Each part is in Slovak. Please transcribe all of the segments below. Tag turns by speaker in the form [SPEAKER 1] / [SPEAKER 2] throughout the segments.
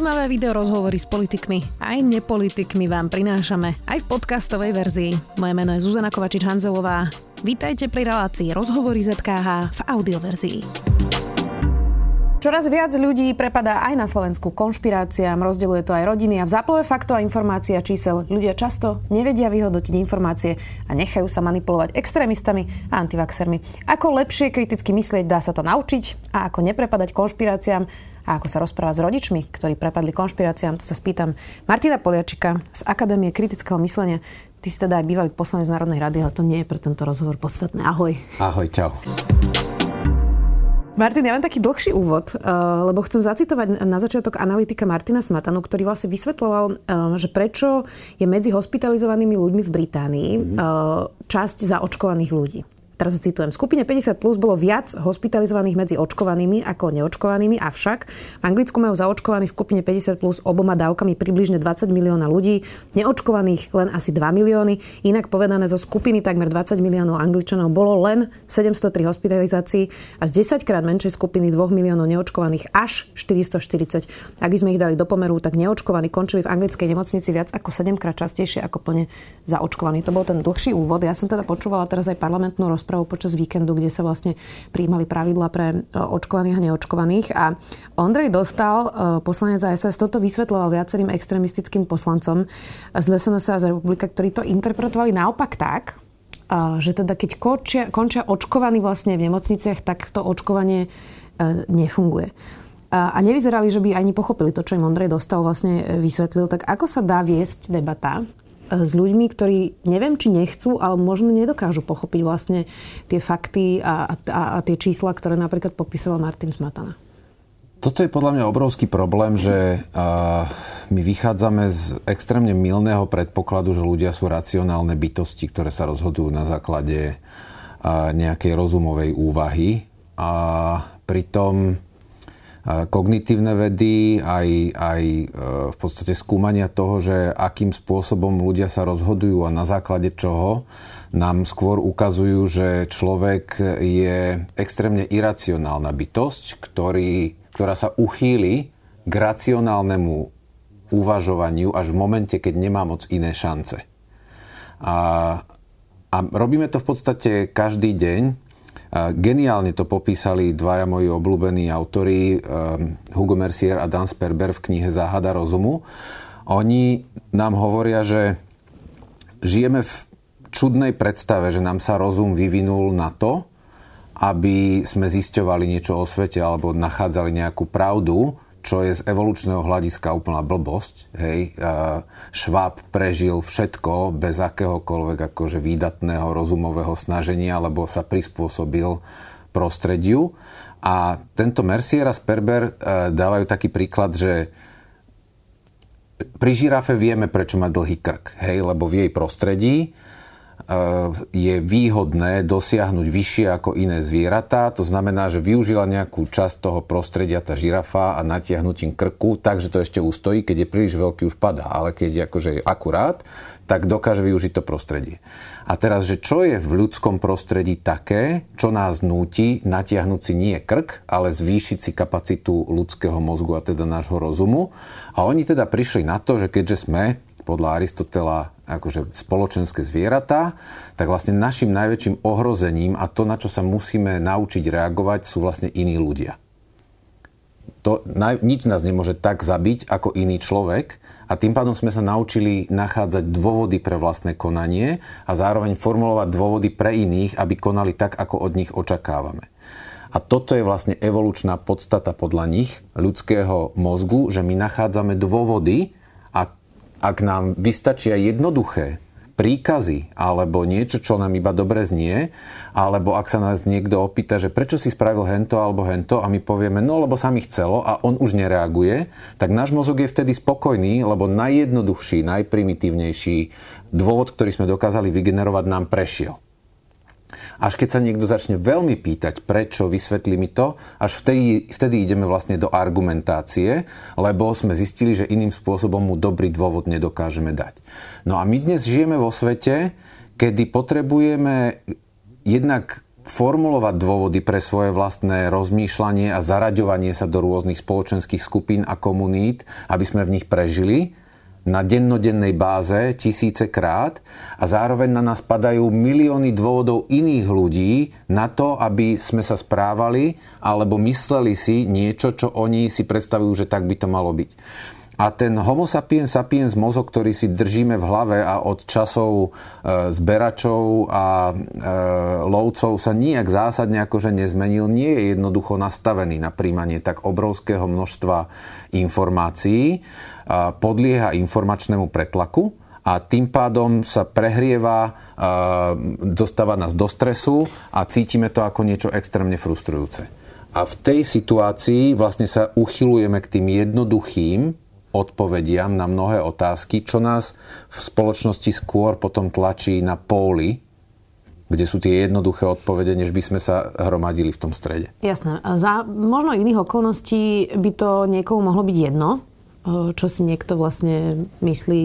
[SPEAKER 1] Zaujímavé video rozhovory s politikmi aj nepolitikmi vám prinášame aj v podcastovej verzii. Moje meno je Zuzana Kovačič-Hanzelová. Vítajte pri relácii Rozhovory ZKH v audioverzii. Čoraz viac ľudí prepadá aj na Slovensku konšpiráciám, rozdeľuje to aj rodiny a v záplove faktov a informácií a čísel ľudia často nevedia vyhodnotiť informácie a nechajú sa manipulovať extrémistami a antivaxermi. Ako lepšie kriticky myslieť, dá sa to naučiť a ako neprepadať konšpiráciám, a ako sa rozpráva s rodičmi, ktorí prepadli konšpiráciám, to sa spýtam Martina Poliačika z Akadémie kritického myslenia. Ty si teda aj bývalý poslanec Národnej rady, ale to nie je pre tento rozhovor podstatné. Ahoj.
[SPEAKER 2] Ahoj, čau.
[SPEAKER 1] Martin, ja mám taký dlhší úvod, eh, lebo chcem zacitovať na začiatok analytika Martina Smatanu, ktorý vlastne vysvetloval, eh, že prečo je medzi hospitalizovanými ľuďmi v Británii mm-hmm. časť zaočkovaných ľudí teraz ho citujem, v skupine 50 plus bolo viac hospitalizovaných medzi očkovanými ako neočkovanými, avšak v Anglicku majú zaočkovaných skupine 50 plus oboma dávkami približne 20 milióna ľudí, neočkovaných len asi 2 milióny, inak povedané zo skupiny takmer 20 miliónov Angličanov bolo len 703 hospitalizácií a z 10 krát menšej skupiny 2 miliónov neočkovaných až 440. Ak by sme ich dali do pomeru, tak neočkovaní končili v anglickej nemocnici viac ako 7 krát častejšie ako plne zaočkovaní. To bol ten dlhší úvod. Ja som teda počúvala teraz aj parlamentnú rozprávu rozprávou počas víkendu, kde sa vlastne prijímali pravidla pre e, očkovaných a neočkovaných. A Ondrej dostal, e, poslanec SS, toto vysvetloval viacerým extremistickým poslancom z SNS a z republika, ktorí to interpretovali naopak tak, e, že teda keď končia, končia očkovaní vlastne v nemocniciach, tak to očkovanie nefunguje. A nevyzerali, že by ani pochopili to, čo im Ondrej dostal, vlastne vysvetlil. Tak ako sa dá viesť debata s ľuďmi, ktorí neviem, či nechcú, ale možno nedokážu pochopiť vlastne tie fakty a, a, a tie čísla, ktoré napríklad popisoval Martin Smatana.
[SPEAKER 2] Toto je podľa mňa obrovský problém, že my vychádzame z extrémne milného predpokladu, že ľudia sú racionálne bytosti, ktoré sa rozhodujú na základe nejakej rozumovej úvahy. A pritom kognitívne vedy, aj, aj e, v podstate skúmania toho, že akým spôsobom ľudia sa rozhodujú a na základe čoho, nám skôr ukazujú, že človek je extrémne iracionálna bytosť, ktorý, ktorá sa uchýli k racionálnemu uvažovaniu až v momente, keď nemá moc iné šance. A, a robíme to v podstate každý deň Geniálne to popísali dvaja moji obľúbení autori, ehm, Hugo Mercier a Dan Sperber v knihe Záhada rozumu. Oni nám hovoria, že žijeme v čudnej predstave, že nám sa rozum vyvinul na to, aby sme zisťovali niečo o svete alebo nachádzali nejakú pravdu, čo je z evolučného hľadiska úplná blbosť. Hej. Šváb prežil všetko bez akéhokoľvek akože výdatného rozumového snaženia, lebo sa prispôsobil prostrediu. A tento Mercier a Sperber e, dávajú taký príklad, že pri žirafe vieme, prečo má dlhý krk, hej, lebo v jej prostredí je výhodné dosiahnuť vyššie ako iné zvieratá. To znamená, že využila nejakú časť toho prostredia tá žirafa a natiahnutím krku, takže to ešte ustojí. Keď je príliš veľký, už padá. Ale keď je akože akurát, tak dokáže využiť to prostredie. A teraz, že čo je v ľudskom prostredí také, čo nás núti natiahnuť si nie krk, ale zvýšiť si kapacitu ľudského mozgu a teda nášho rozumu. A oni teda prišli na to, že keďže sme podľa Aristotela akože spoločenské zvieratá, tak vlastne našim najväčším ohrozením a to, na čo sa musíme naučiť reagovať, sú vlastne iní ľudia. To, nič nás nemôže tak zabiť ako iný človek a tým pádom sme sa naučili nachádzať dôvody pre vlastné konanie a zároveň formulovať dôvody pre iných, aby konali tak, ako od nich očakávame. A toto je vlastne evolučná podstata podľa nich ľudského mozgu, že my nachádzame dôvody, ak nám vystačia jednoduché príkazy alebo niečo, čo nám iba dobre znie, alebo ak sa nás niekto opýta, že prečo si spravil hento alebo hento a my povieme, no lebo sa mi chcelo a on už nereaguje, tak náš mozog je vtedy spokojný, lebo najjednoduchší, najprimitívnejší dôvod, ktorý sme dokázali vygenerovať, nám prešiel. Až keď sa niekto začne veľmi pýtať, prečo, vysvetli mi to, až vtedy, vtedy ideme vlastne do argumentácie, lebo sme zistili, že iným spôsobom mu dobrý dôvod nedokážeme dať. No a my dnes žijeme vo svete, kedy potrebujeme jednak formulovať dôvody pre svoje vlastné rozmýšľanie a zaraďovanie sa do rôznych spoločenských skupín a komunít, aby sme v nich prežili na dennodennej báze tisíce krát a zároveň na nás padajú milióny dôvodov iných ľudí na to, aby sme sa správali alebo mysleli si niečo, čo oni si predstavujú, že tak by to malo byť. A ten homo sapiens sapiens mozog, ktorý si držíme v hlave a od časov e, zberačov a e, lovcov sa nijak zásadne akože nezmenil, nie je jednoducho nastavený na príjmanie tak obrovského množstva informácií, podlieha informačnému pretlaku a tým pádom sa prehrieva, dostáva nás do stresu a cítime to ako niečo extrémne frustrujúce. A v tej situácii vlastne sa uchylujeme k tým jednoduchým odpovediam na mnohé otázky, čo nás v spoločnosti skôr potom tlačí na póly, kde sú tie jednoduché odpovede, než by sme sa hromadili v tom strede.
[SPEAKER 1] Jasné. Za možno iných okolností by to niekomu mohlo byť jedno, čo si niekto vlastne myslí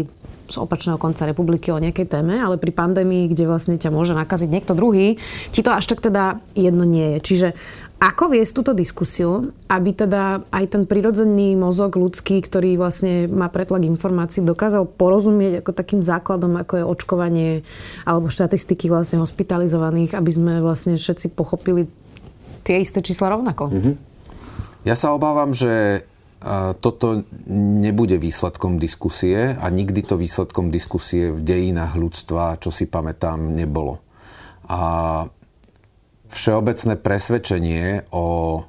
[SPEAKER 1] z opačného konca republiky o nejakej téme, ale pri pandémii, kde vlastne ťa môže nakaziť niekto druhý, ti to až tak teda jedno nie je. Čiže ako viesť túto diskusiu, aby teda aj ten prirodzený mozog ľudský, ktorý vlastne má pretlak informácií, dokázal porozumieť ako takým základom, ako je očkovanie alebo štatistiky vlastne hospitalizovaných, aby sme vlastne všetci pochopili tie isté čísla rovnako? Mm-hmm.
[SPEAKER 2] Ja sa obávam, že toto nebude výsledkom diskusie a nikdy to výsledkom diskusie v dejinách ľudstva, čo si pamätám, nebolo. A všeobecné presvedčenie o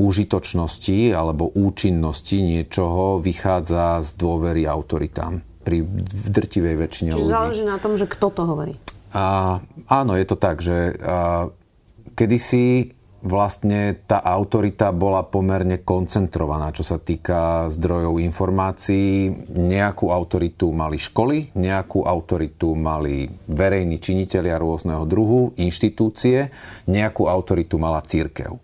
[SPEAKER 2] užitočnosti alebo účinnosti niečoho vychádza z dôvery autoritám pri drtivej väčšine Čiže ľudí.
[SPEAKER 1] záleží na tom, že kto to hovorí.
[SPEAKER 2] A, áno, je to tak, že a, kedysi vlastne tá autorita bola pomerne koncentrovaná, čo sa týka zdrojov informácií. Nejakú autoritu mali školy, nejakú autoritu mali verejní činitelia rôzneho druhu, inštitúcie, nejakú autoritu mala církev.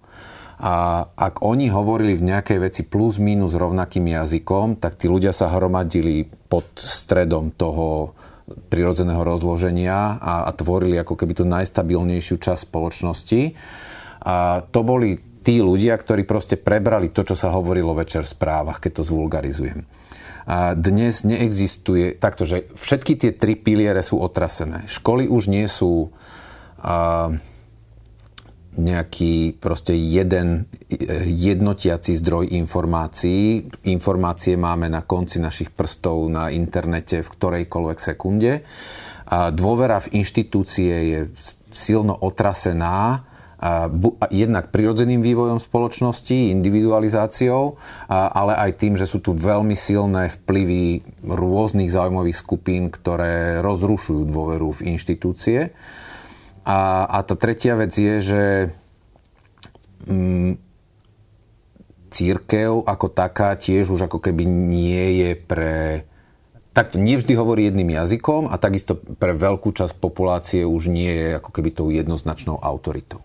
[SPEAKER 2] A ak oni hovorili v nejakej veci plus minus rovnakým jazykom, tak tí ľudia sa hromadili pod stredom toho prirodzeného rozloženia a, a tvorili ako keby tú najstabilnejšiu časť spoločnosti. A to boli tí ľudia, ktorí proste prebrali to, čo sa hovorilo večer v správach, keď to zvulgarizujem. A dnes neexistuje takto, že všetky tie tri piliere sú otrasené. Školy už nie sú a, nejaký proste jeden jednotiaci zdroj informácií. Informácie máme na konci našich prstov na internete v ktorejkoľvek sekunde. A dôvera v inštitúcie je silno otrasená jednak prirodzeným vývojom spoločnosti, individualizáciou, ale aj tým, že sú tu veľmi silné vplyvy rôznych záujmových skupín, ktoré rozrušujú dôveru v inštitúcie. A, a tá tretia vec je, že mm, církev ako taká tiež už ako keby nie je pre takto nevždy hovorí jedným jazykom a takisto pre veľkú časť populácie už nie je ako keby tou jednoznačnou autoritou.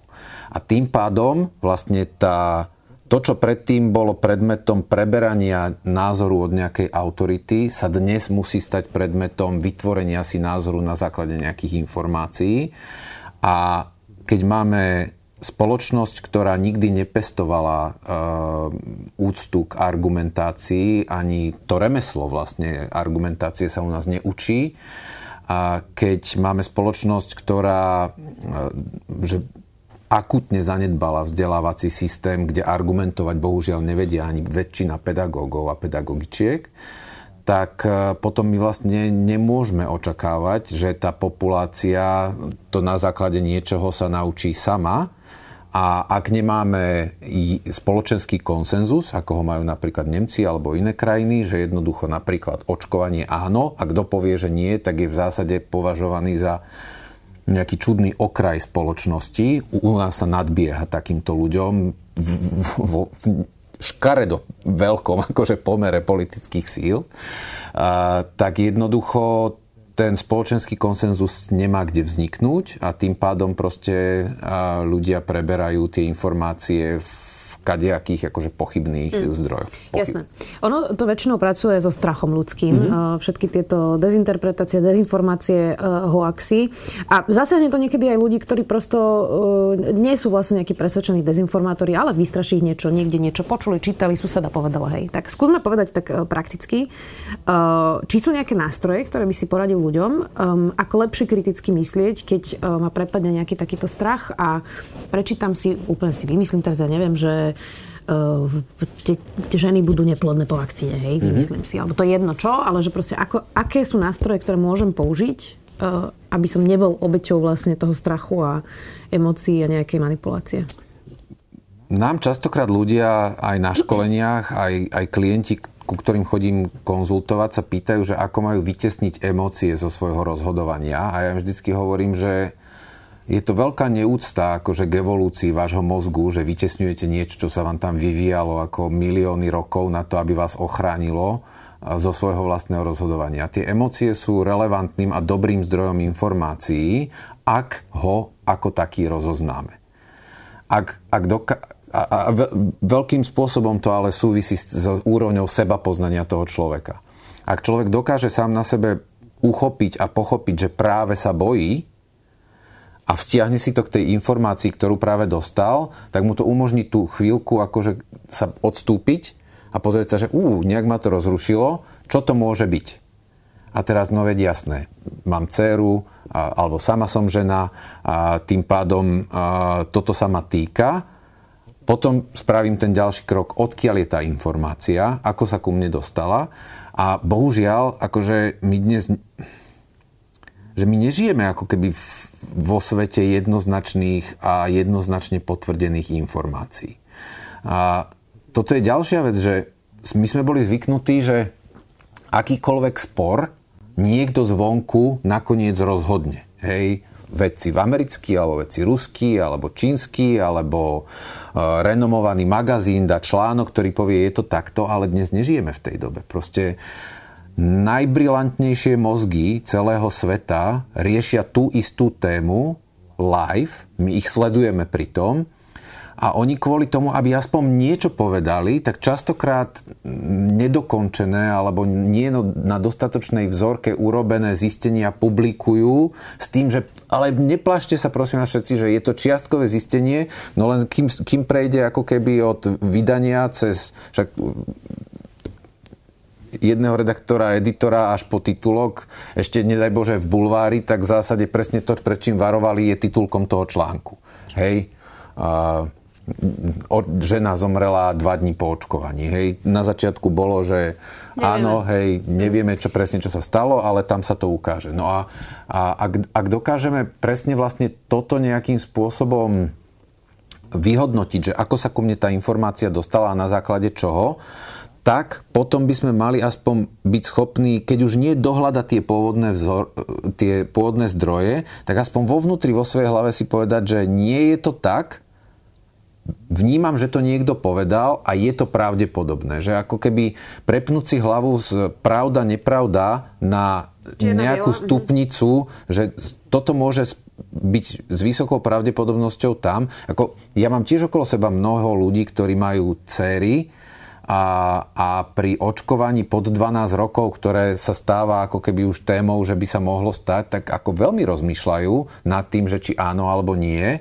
[SPEAKER 2] A tým pádom vlastne tá, to, čo predtým bolo predmetom preberania názoru od nejakej autority, sa dnes musí stať predmetom vytvorenia si názoru na základe nejakých informácií. A keď máme spoločnosť, ktorá nikdy nepestovala e, úctu k argumentácii, ani to remeslo vlastne argumentácie sa u nás neučí. A keď máme spoločnosť, ktorá, e, že akutne zanedbala vzdelávací systém, kde argumentovať bohužiaľ nevedia ani väčšina pedagógov a pedagogičiek, tak e, potom my vlastne nemôžeme očakávať, že tá populácia to na základe niečoho sa naučí sama. A ak nemáme spoločenský konsenzus, ako ho majú napríklad Nemci alebo iné krajiny, že jednoducho napríklad očkovanie áno, a kto povie, že nie, tak je v zásade považovaný za nejaký čudný okraj spoločnosti. U nás sa nadbieha takýmto ľuďom v, v, v, škaredo veľkom akože pomere politických síl, a, tak jednoducho ten spoločenský konsenzus nemá kde vzniknúť a tým pádom proste ľudia preberajú tie informácie v kadejakých akože pochybných mm. zdrojoch.
[SPEAKER 1] Pochyb. Jasné. Ono to väčšinou pracuje so strachom ľudským. Mm-hmm. Všetky tieto dezinterpretácie, dezinformácie, hoaxy. A zasiahne to niekedy aj ľudí, ktorí prosto nie sú vlastne nejakí presvedčení dezinformátori, ale vystraší ich niečo, niekde niečo počuli, čítali, suseda povedala, hej. Tak skúsme povedať tak prakticky, či sú nejaké nástroje, ktoré by si poradil ľuďom, ako lepšie kriticky myslieť, keď ma prepadne nejaký takýto strach a prečítam si, úplne si vymyslím teraz, ja neviem, že uh, tie, tie ženy budú neplodné po vakcíne, hej, mm-hmm. si. Alebo to je jedno čo, ale že proste ako, aké sú nástroje, ktoré môžem použiť, uh, aby som nebol obeťou vlastne toho strachu a emócií a nejakej manipulácie.
[SPEAKER 2] Nám častokrát ľudia aj na školeniach, aj, aj klienti, ku ktorým chodím konzultovať, sa pýtajú, že ako majú vytesniť emócie zo svojho rozhodovania. A ja im vždycky hovorím, že je to veľká neúcta akože k evolúcii vášho mozgu, že vytesňujete niečo, čo sa vám tam vyvíjalo ako milióny rokov na to, aby vás ochránilo zo svojho vlastného rozhodovania. Tie emócie sú relevantným a dobrým zdrojom informácií, ak ho ako taký rozoznáme. Ak, ak doka- a, a veľkým spôsobom to ale súvisí s, s úrovňou seba poznania toho človeka. Ak človek dokáže sám na sebe uchopiť a pochopiť, že práve sa bojí, a vzťahne si to k tej informácii, ktorú práve dostal, tak mu to umožní tú chvíľku akože sa odstúpiť a pozrieť sa, že ú, nejak ma to rozrušilo, čo to môže byť. A teraz no jasné, mám dceru, alebo sama som žena, a tým pádom a, toto sa ma týka. Potom spravím ten ďalší krok, odkiaľ je tá informácia, ako sa ku mne dostala. A bohužiaľ, akože my dnes že my nežijeme ako keby vo svete jednoznačných a jednoznačne potvrdených informácií. A toto je ďalšia vec, že my sme boli zvyknutí, že akýkoľvek spor niekto zvonku nakoniec rozhodne. Hej, vedci v americký, alebo vedci ruský, alebo čínsky, alebo uh, renomovaný magazín dá článok, ktorý povie, je to takto, ale dnes nežijeme v tej dobe. Proste najbrilantnejšie mozgy celého sveta riešia tú istú tému live, my ich sledujeme pri tom. A oni kvôli tomu, aby aspoň niečo povedali, tak častokrát nedokončené alebo nie na dostatočnej vzorke urobené zistenia publikujú s tým, že ale neplašte sa prosím vás všetci, že je to čiastkové zistenie, no len kým, kým prejde ako keby od vydania cez, však jedného redaktora, editora až po titulok, ešte nedaj Bože v bulvári, tak v zásade presne to, pred čím varovali, je titulkom toho článku. Hej. A, žena zomrela dva dní po očkovaní. Hej. Na začiatku bolo, že nevieme. áno, hej, nevieme čo presne, čo sa stalo, ale tam sa to ukáže. No a, a ak, ak dokážeme presne vlastne toto nejakým spôsobom vyhodnotiť, že ako sa ku mne tá informácia dostala a na základe čoho, tak potom by sme mali aspoň byť schopní, keď už nie dohľadať tie pôvodné, vzor, tie pôvodné zdroje, tak aspoň vo vnútri, vo svojej hlave si povedať, že nie je to tak, vnímam, že to niekto povedal a je to pravdepodobné. Že ako keby prepnúť si hlavu z pravda, nepravda na nejakú stupnicu, že toto môže byť s vysokou pravdepodobnosťou tam. Ako, ja mám tiež okolo seba mnoho ľudí, ktorí majú céry, a, a pri očkovaní pod 12 rokov, ktoré sa stáva ako keby už témou, že by sa mohlo stať, tak ako veľmi rozmýšľajú nad tým, že či áno alebo nie.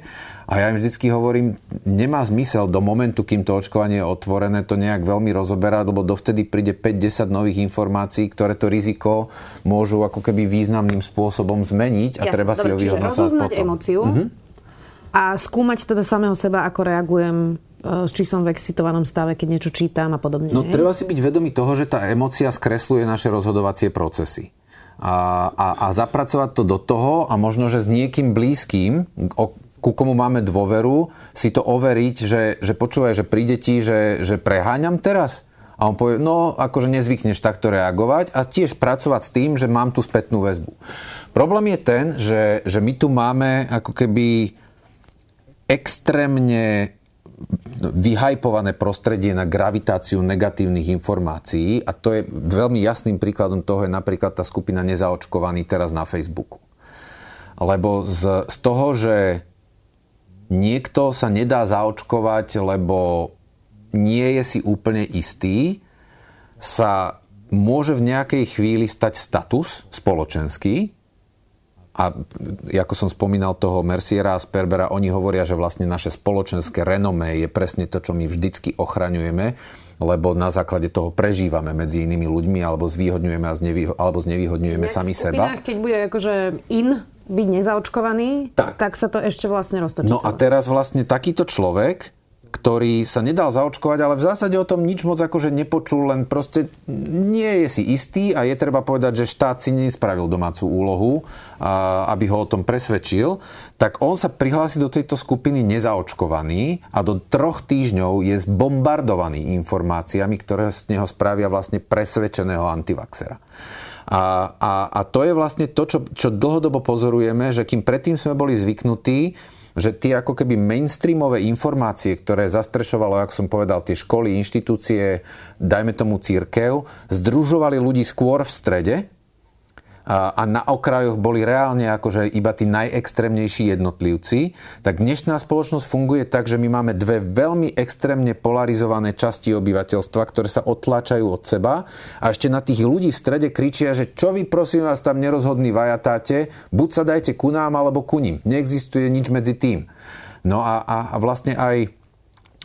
[SPEAKER 2] A ja im vždycky hovorím, nemá zmysel do momentu, kým to očkovanie je otvorené, to nejak veľmi rozoberať, lebo dovtedy príde 5-10 nových informácií, ktoré to riziko môžu ako keby významným spôsobom zmeniť a Jasne, treba dobre, si ho vyhodnocovať potom.
[SPEAKER 1] emóciu uh-huh. a skúmať teda samého seba, ako reagujem či som v excitovanom stave, keď niečo čítam a podobne.
[SPEAKER 2] No treba si byť vedomý toho, že tá emocia skresluje naše rozhodovacie procesy. A, a, a zapracovať to do toho a možno, že s niekým blízkym, o, ku komu máme dôveru, si to overiť, že, že počúvaj, že príde ti, že, že preháňam teraz. A on povie, no akože nezvykneš takto reagovať a tiež pracovať s tým, že mám tú spätnú väzbu. Problém je ten, že, že my tu máme ako keby extrémne vyhajpované prostredie na gravitáciu negatívnych informácií a to je veľmi jasným príkladom toho je napríklad tá skupina nezaočkovaní teraz na Facebooku. Lebo z, z toho, že niekto sa nedá zaočkovať, lebo nie je si úplne istý, sa môže v nejakej chvíli stať status spoločenský, a ako som spomínal toho Merciera a Sperbera, oni hovoria, že vlastne naše spoločenské renomé je presne to, čo my vždycky ochraňujeme, lebo na základe toho prežívame medzi inými ľuďmi alebo zvýhodňujeme a znevýho- alebo znevýhodňujeme sami seba.
[SPEAKER 1] Keď bude akože in byť nezaočkovaný, tak. tak sa to ešte vlastne roztočí.
[SPEAKER 2] No a teraz vlastne takýto človek ktorý sa nedal zaočkovať, ale v zásade o tom nič moc akože nepočul, len proste nie je si istý a je treba povedať, že štát si nespravil domácu úlohu, aby ho o tom presvedčil, tak on sa prihlási do tejto skupiny nezaočkovaný a do troch týždňov je zbombardovaný informáciami, ktoré z neho spravia vlastne presvedčeného antivaxera. A, a, a to je vlastne to, čo, čo dlhodobo pozorujeme, že kým predtým sme boli zvyknutí, že tie ako keby mainstreamové informácie, ktoré zastrešovalo, ako som povedal, tie školy, inštitúcie, dajme tomu církev, združovali ľudí skôr v strede, a na okrajoch boli reálne akože iba tí najextrémnejší jednotlivci, tak dnešná spoločnosť funguje tak, že my máme dve veľmi extrémne polarizované časti obyvateľstva, ktoré sa otláčajú od seba a ešte na tých ľudí v strede kričia, že čo vy prosím vás tam nerozhodný vajatáte, buď sa dajte ku nám alebo ku ním. Neexistuje nič medzi tým. No a, a, a vlastne aj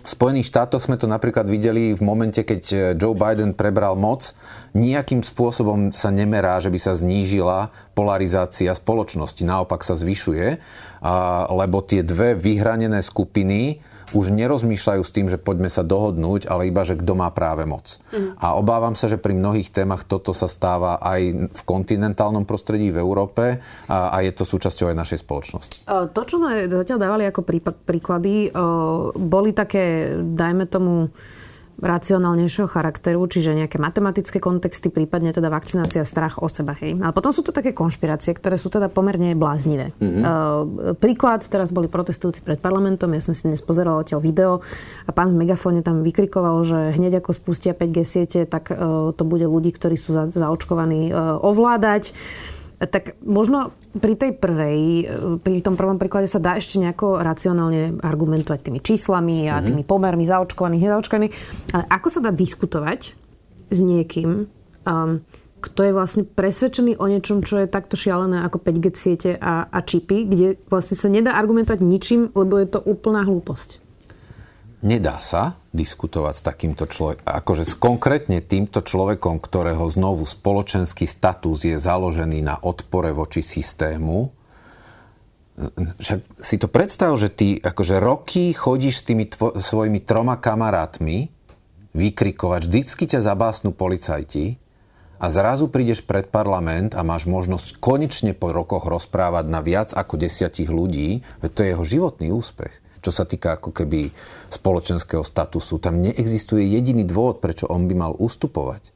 [SPEAKER 2] v Spojených štátoch sme to napríklad videli v momente, keď eh, Joe Biden prebral moc. Nejakým spôsobom sa nemerá, že by sa znížila polarizácia spoločnosti. Naopak sa zvyšuje, lebo tie dve vyhranené skupiny už nerozmýšľajú s tým, že poďme sa dohodnúť, ale iba, že kto má práve moc. Mm. A obávam sa, že pri mnohých témach toto sa stáva aj v kontinentálnom prostredí v Európe a, a je to súčasťou aj našej spoločnosti.
[SPEAKER 1] To, čo sme zatiaľ dávali ako príklady, boli také, dajme tomu, racionálnejšieho charakteru, čiže nejaké matematické kontexty, prípadne teda vakcinácia, strach o seba. Hej. Ale potom sú to také konšpirácie, ktoré sú teda pomerne bláznivé. Mm-hmm. Uh, príklad, teraz boli protestujúci pred parlamentom, ja som si dnes pozeral odtiaľ video a pán v megafóne tam vykrikoval, že hneď ako spustia 5G siete, tak uh, to bude ľudí, ktorí sú za, zaočkovaní uh, ovládať. Tak možno pri tej prvej, pri tom prvom príklade sa dá ešte nejako racionálne argumentovať tými číslami a mm-hmm. tými pomermi zaočkovaných, nezaočkovaných. Ale ako sa dá diskutovať s niekým, um, kto je vlastne presvedčený o niečom, čo je takto šialené ako 5G siete a, a čipy, kde vlastne sa nedá argumentovať ničím, lebo je to úplná hlúposť
[SPEAKER 2] nedá sa diskutovať s takýmto človekom, akože s konkrétne týmto človekom, ktorého znovu spoločenský status je založený na odpore voči systému. Však si to predstav, že ty akože roky chodíš s tými tvo- svojimi troma kamarátmi vykrikovať, vždycky ťa zabásnu policajti a zrazu prídeš pred parlament a máš možnosť konečne po rokoch rozprávať na viac ako desiatich ľudí, veď to je jeho životný úspech čo sa týka ako keby spoločenského statusu. Tam neexistuje jediný dôvod, prečo on by mal ustupovať.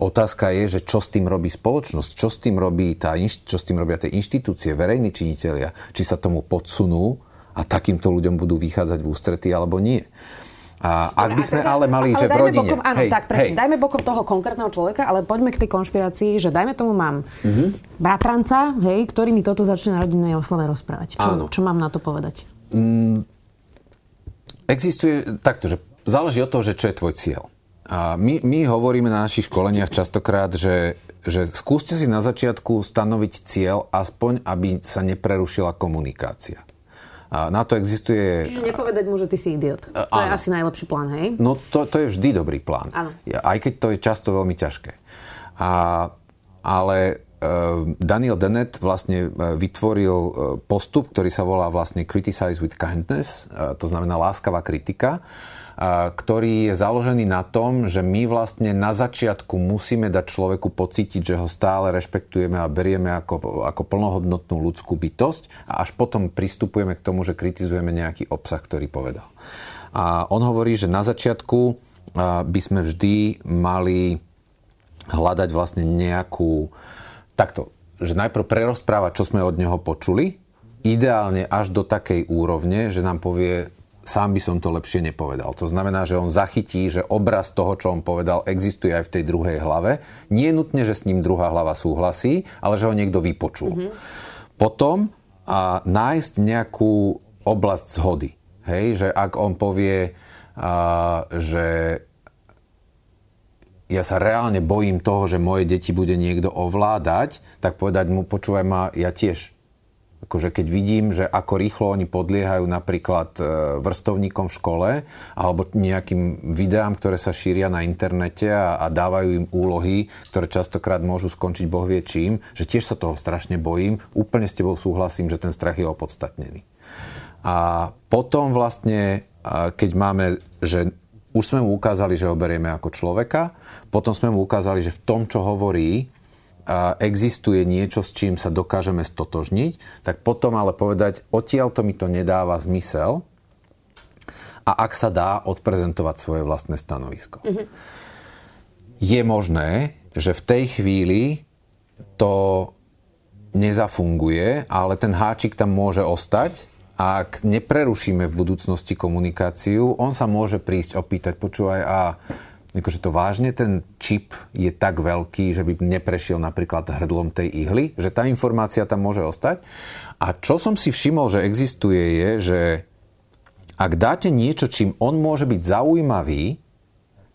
[SPEAKER 2] Otázka je, že čo s tým robí spoločnosť, čo s tým, robí tá, čo s tým robia tie inštitúcie, verejní činitelia, či sa tomu podsunú a takýmto ľuďom budú vychádzať v ústrety alebo nie. A ak by sme teda, ale mali, ale že v rodine...
[SPEAKER 1] Bokom, áno, hej, tak presne, hej. dajme bokom toho konkrétneho človeka, ale poďme k tej konšpirácii, že dajme tomu mám mm-hmm. bratranca, hej, ktorý mi toto začne na rodinnej oslave rozprávať. Čo, čo mám na to povedať? Mm,
[SPEAKER 2] Existuje takto, že záleží od toho, že čo je tvoj cieľ. A my, my hovoríme na našich školeniach častokrát, že, že skúste si na začiatku stanoviť cieľ, aspoň aby sa neprerušila komunikácia. A na to existuje...
[SPEAKER 1] Čiže nepovedať mu, že ty si idiot. To áno. je asi najlepší plán, hej?
[SPEAKER 2] No to, to je vždy dobrý plán.
[SPEAKER 1] Áno.
[SPEAKER 2] Aj keď to je často veľmi ťažké. A, ale Daniel Dennett vlastne e, vytvoril e, postup, ktorý sa volá vlastne Criticize with Kindness, e, to znamená láskavá kritika, ktorý je založený na tom, že my vlastne na začiatku musíme dať človeku pocítiť, že ho stále rešpektujeme a berieme ako, ako plnohodnotnú ľudskú bytosť a až potom pristupujeme k tomu, že kritizujeme nejaký obsah, ktorý povedal. A on hovorí, že na začiatku by sme vždy mali hľadať vlastne nejakú takto, že najprv prerozpráva, čo sme od neho počuli, ideálne až do takej úrovne, že nám povie, sám by som to lepšie nepovedal. To znamená, že on zachytí, že obraz toho, čo on povedal, existuje aj v tej druhej hlave. Nie je nutne, že s ním druhá hlava súhlasí, ale že ho niekto vypočul. Mm-hmm. Potom a nájsť nejakú oblasť zhody. Hej, že ak on povie, že ja sa reálne bojím toho, že moje deti bude niekto ovládať, tak povedať mu, počúvaj ma, ja tiež akože keď vidím, že ako rýchlo oni podliehajú napríklad e, vrstovníkom v škole alebo nejakým videám, ktoré sa šíria na internete a, a dávajú im úlohy, ktoré častokrát môžu skončiť boh vie čím, že tiež sa toho strašne bojím. Úplne s tebou súhlasím, že ten strach je opodstatnený. A potom vlastne, keď máme, že už sme mu ukázali, že ho berieme ako človeka, potom sme mu ukázali, že v tom, čo hovorí, existuje niečo, s čím sa dokážeme stotožniť, tak potom ale povedať, odtiaľ to mi to nedáva zmysel a ak sa dá, odprezentovať svoje vlastné stanovisko. Mm-hmm. Je možné, že v tej chvíli to nezafunguje, ale ten háčik tam môže ostať ak neprerušíme v budúcnosti komunikáciu, on sa môže prísť opýtať, počúvaj, a akože to vážne ten čip je tak veľký, že by neprešiel napríklad hrdlom tej ihly, že tá informácia tam môže ostať. A čo som si všimol, že existuje je, že ak dáte niečo, čím on môže byť zaujímavý,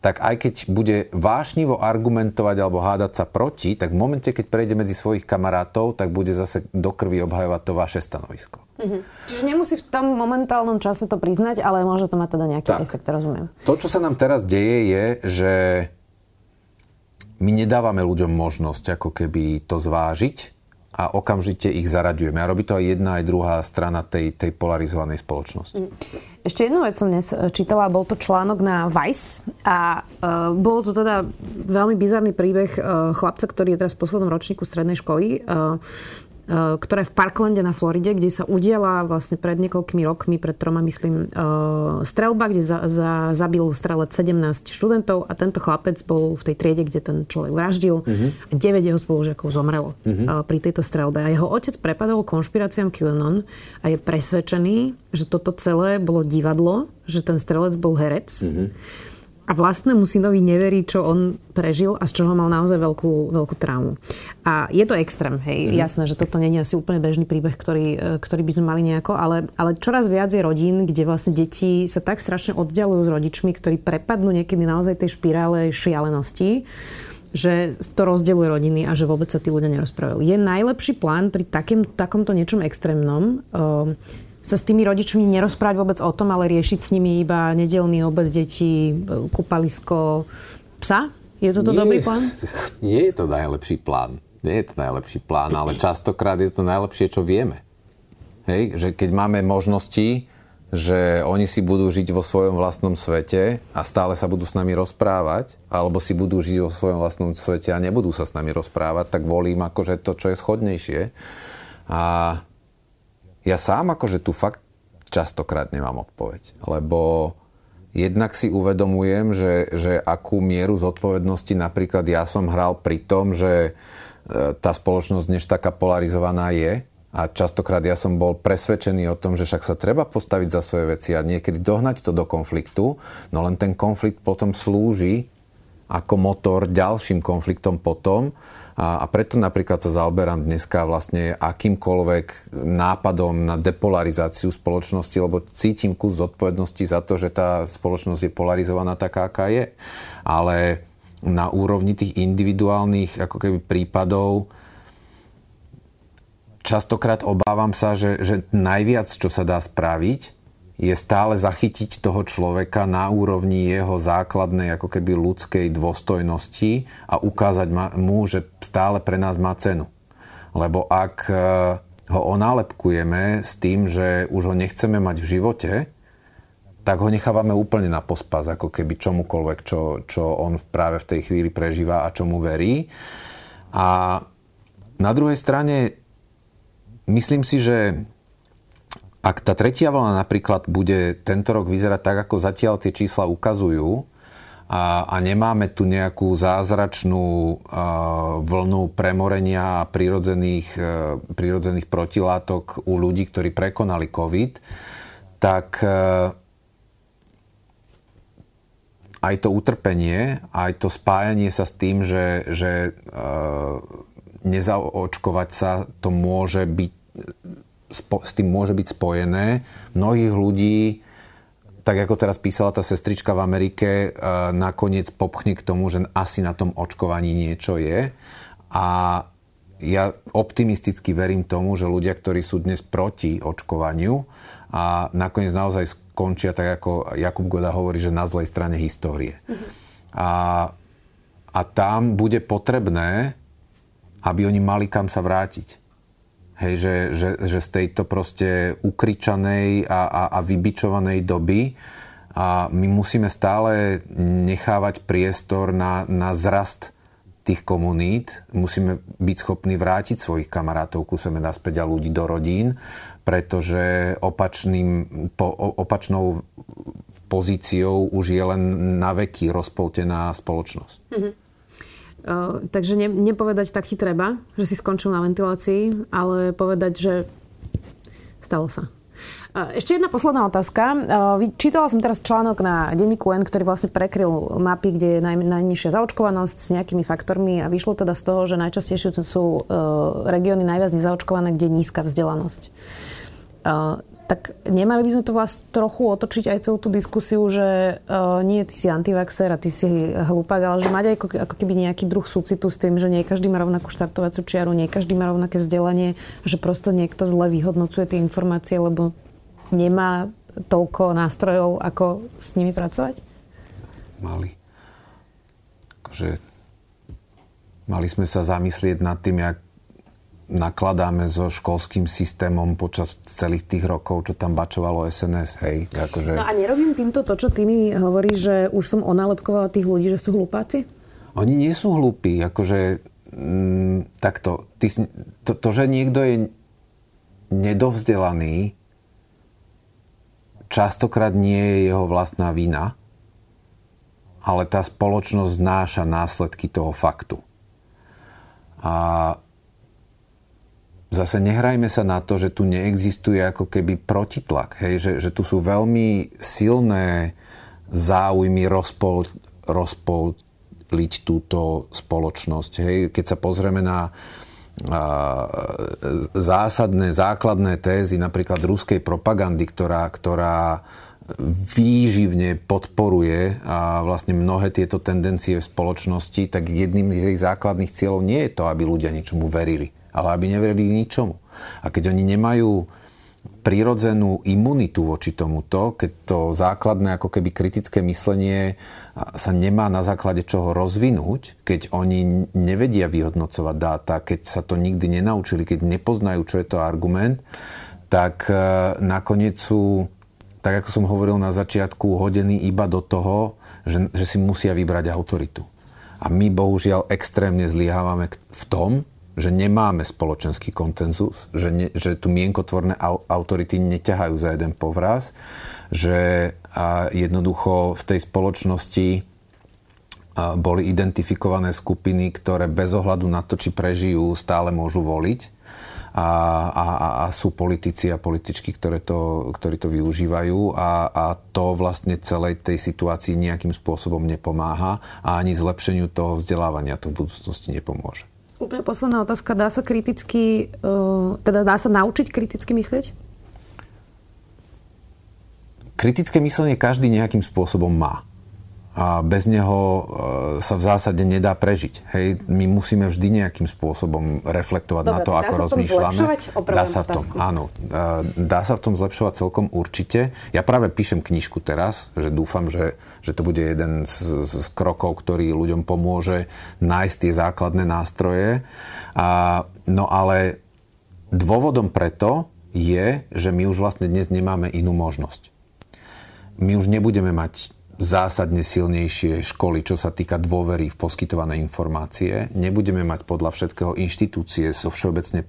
[SPEAKER 2] tak aj keď bude vášnivo argumentovať alebo hádať sa proti, tak v momente, keď prejde medzi svojich kamarátov, tak bude zase do krvi obhajovať to vaše stanovisko.
[SPEAKER 1] Mm-hmm. Čiže nemusí v tom momentálnom čase to priznať, ale môže to mať teda nejaký tak. efekt, rozumiem.
[SPEAKER 2] To, čo sa nám teraz deje, je, že my nedávame ľuďom možnosť ako keby to zvážiť a okamžite ich zaraďujeme. A robí to aj jedna, aj druhá strana tej, tej polarizovanej spoločnosti.
[SPEAKER 1] Ešte jednu vec som dnes e, čítala, bol to článok na Vice a uh, bol to teda veľmi bizarný príbeh uh, chlapca, ktorý je teraz v poslednom ročníku strednej školy. Eh, ktorá je v Parklande na Floride, kde sa udiala vlastne pred niekoľkými rokmi, pred troma myslím, eh, strelba, kde za, za, zabil strelec 17 študentov a tento chlapec bol v tej triede, kde ten človek vraždil uh-huh. a 9 jeho spolužiakov zomrelo uh-huh. pri tejto strelbe. A jeho otec prepadol konšpiráciám QAnon a je presvedčený, že toto celé bolo divadlo, že ten strelec bol herec. Uh-huh a vlastnému synovi neverí, čo on prežil a z čoho mal naozaj veľkú, veľkú traumu. A je to extrém, hej. Mm-hmm. Jasné, že toto nie je asi úplne bežný príbeh, ktorý, e, ktorý by sme mali nejako, ale, ale čoraz viac je rodín, kde vlastne deti sa tak strašne oddialujú s rodičmi, ktorí prepadnú niekedy naozaj tej špirále šialenosti, že to rozdeluje rodiny a že vôbec sa tí ľudia nerozprávajú. Je najlepší plán pri takým, takomto niečom extrémnom um, sa s tými rodičmi nerozprávať vôbec o tom, ale riešiť s nimi iba nedelný obed detí, kúpalisko psa? Je toto nie, dobrý plán?
[SPEAKER 2] Nie je to najlepší plán. Nie je to najlepší plán, ale častokrát je to najlepšie, čo vieme. Hej, že keď máme možnosti, že oni si budú žiť vo svojom vlastnom svete a stále sa budú s nami rozprávať, alebo si budú žiť vo svojom vlastnom svete a nebudú sa s nami rozprávať, tak volím akože to, čo je schodnejšie. A ja sám akože tu fakt častokrát nemám odpoveď, lebo jednak si uvedomujem, že, že akú mieru zodpovednosti napríklad ja som hral pri tom, že e, tá spoločnosť než taká polarizovaná je. A častokrát ja som bol presvedčený o tom, že však sa treba postaviť za svoje veci a niekedy dohnať to do konfliktu, no len ten konflikt potom slúži ako motor ďalším konfliktom potom a, preto napríklad sa zaoberám dneska vlastne akýmkoľvek nápadom na depolarizáciu spoločnosti, lebo cítim kus zodpovednosti za to, že tá spoločnosť je polarizovaná taká, aká je. Ale na úrovni tých individuálnych ako keby prípadov častokrát obávam sa, že, že najviac, čo sa dá spraviť, je stále zachytiť toho človeka na úrovni jeho základnej ako keby ľudskej dôstojnosti a ukázať mu, že stále pre nás má cenu. Lebo ak e, ho onálepkujeme s tým, že už ho nechceme mať v živote, tak ho nechávame úplne na pospas, ako keby čomukoľvek, čo, čo on práve v tej chvíli prežíva a čomu verí. A na druhej strane myslím si, že ak tá tretia vlna napríklad bude tento rok vyzerať tak, ako zatiaľ tie čísla ukazujú, a, a nemáme tu nejakú zázračnú uh, vlnu premorenia a prírodzených, uh, prírodzených protilátok u ľudí, ktorí prekonali COVID, tak uh, aj to utrpenie, aj to spájanie sa s tým, že, že uh, nezaočkovať sa, to môže byť spo, s tým môže byť spojené. Mnohých ľudí tak ako teraz písala tá sestrička v Amerike, e, nakoniec popchne k tomu, že asi na tom očkovaní niečo je. A ja optimisticky verím tomu, že ľudia, ktorí sú dnes proti očkovaniu a nakoniec naozaj skončia tak, ako Jakub Goda hovorí, že na zlej strane histórie. A, a tam bude potrebné, aby oni mali kam sa vrátiť. Hej, že, že, že z tejto proste ukričanej a, a, a vybičovanej doby a my musíme stále nechávať priestor na, na zrast tých komunít. Musíme byť schopní vrátiť svojich kamarátov ku sebe naspäť a ľudí do rodín, pretože opačným, po, opačnou pozíciou už je len na veky rozpoltená spoločnosť. Mm-hmm.
[SPEAKER 1] Takže ne, nepovedať tak ti treba, že si skončil na ventilácii, ale povedať, že stalo sa. Ešte jedna posledná otázka. Čítala som teraz článok na denníku N, ktorý vlastne prekryl mapy, kde je naj, najnižšia zaočkovanosť s nejakými faktormi a vyšlo teda z toho, že najčastejšie sú regióny najviac nezaočkované, kde je nízka vzdelanosť tak nemali by sme to vlastne trochu otočiť aj celú tú diskusiu, že uh, nie ty si antivaxer a ty si hlupák, ale že mať aj ako, ako keby nejaký druh súcitu s tým, že nie každý má rovnakú štartovaciu čiaru, nie každý má rovnaké vzdelanie, že prosto niekto zle vyhodnocuje tie informácie, lebo nemá toľko nástrojov, ako s nimi pracovať?
[SPEAKER 2] Mali. Akože mali sme sa zamyslieť nad tým, jak nakladáme so školským systémom počas celých tých rokov, čo tam bačovalo SNS, hej.
[SPEAKER 1] Akože... No a nerobím týmto to, čo ty mi hovoríš, že už som onálepkovala tých ľudí, že sú hlupáci?
[SPEAKER 2] Oni nie sú hlúpi, akože mm, takto, ty, to, to, že niekto je nedovzdelaný, častokrát nie je jeho vlastná vina, ale tá spoločnosť znáša následky toho faktu. A zase nehrajme sa na to, že tu neexistuje ako keby protitlak. Hej? Že, že tu sú veľmi silné záujmy rozpol, rozpoliť túto spoločnosť. Hej? Keď sa pozrieme na a, zásadné, základné tézy napríklad ruskej propagandy, ktorá, ktorá výživne podporuje a vlastne mnohé tieto tendencie v spoločnosti, tak jedným z jej základných cieľov nie je to, aby ľudia niečomu verili ale aby neverili ničomu. A keď oni nemajú prirodzenú imunitu voči tomuto, keď to základné ako keby kritické myslenie sa nemá na základe čoho rozvinúť, keď oni nevedia vyhodnocovať dáta, keď sa to nikdy nenaučili, keď nepoznajú, čo je to argument, tak e, nakoniec sú, tak ako som hovoril na začiatku, hodení iba do toho, že, že si musia vybrať autoritu. A my bohužiaľ extrémne zlyhávame v tom, že nemáme spoločenský kontenzus, že, ne, že tu mienkotvorné autority neťahajú za jeden povraz, že a jednoducho v tej spoločnosti boli identifikované skupiny, ktoré bez ohľadu na to, či prežijú, stále môžu voliť. A, a, a sú politici a političky, ktoré to, ktorí to využívajú a, a to vlastne celej tej situácii nejakým spôsobom nepomáha a ani zlepšeniu toho vzdelávania to v budúcnosti nepomôže.
[SPEAKER 1] Úplne posledná otázka. Dá sa kriticky, uh, teda dá sa naučiť kriticky myslieť?
[SPEAKER 2] Kritické myslenie každý nejakým spôsobom má a bez neho e, sa v zásade nedá prežiť. Hej, my musíme vždy nejakým spôsobom reflektovať Dobre, na to, ako rozmýšľame.
[SPEAKER 1] Dá sa
[SPEAKER 2] v tom, áno, e, dá sa v tom zlepšovať celkom určite. Ja práve píšem knižku teraz, že dúfam, že, že to bude jeden z, z krokov, ktorý ľuďom pomôže nájsť tie základné nástroje. A, no ale dôvodom preto je, že my už vlastne dnes nemáme inú možnosť. My už nebudeme mať zásadne silnejšie školy, čo sa týka dôvery v poskytované informácie. Nebudeme mať podľa všetkého inštitúcie so všeobecne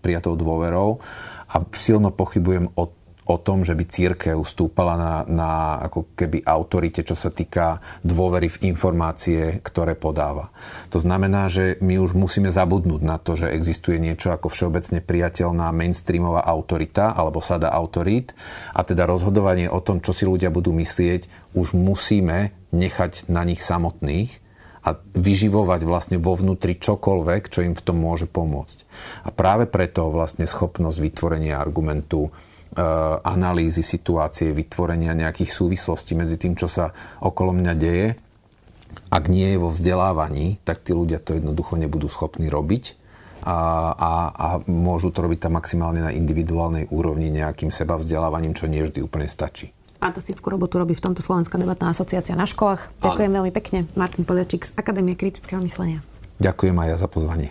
[SPEAKER 2] prijatou dôverou a silno pochybujem o o tom, že by církev stúpala na, na ako keby autorite, čo sa týka dôvery v informácie, ktoré podáva. To znamená, že my už musíme zabudnúť na to, že existuje niečo ako všeobecne priateľná mainstreamová autorita alebo sada autorít a teda rozhodovanie o tom, čo si ľudia budú myslieť, už musíme nechať na nich samotných a vyživovať vlastne vo vnútri čokoľvek, čo im v tom môže pomôcť. A práve preto vlastne schopnosť vytvorenia argumentu analýzy situácie, vytvorenia nejakých súvislostí medzi tým, čo sa okolo mňa deje. Ak nie je vo vzdelávaní, tak tí ľudia to jednoducho nebudú schopní robiť a, a, a môžu to robiť tam maximálne na individuálnej úrovni nejakým seba vzdelávaním, čo nie vždy úplne stačí.
[SPEAKER 1] Fantastickú robotu robí v tomto Slovenská debatná asociácia na školách. Ďakujem veľmi pekne. Martin Poliačík z Akadémie kritického myslenia.
[SPEAKER 2] Ďakujem aj ja za pozvanie.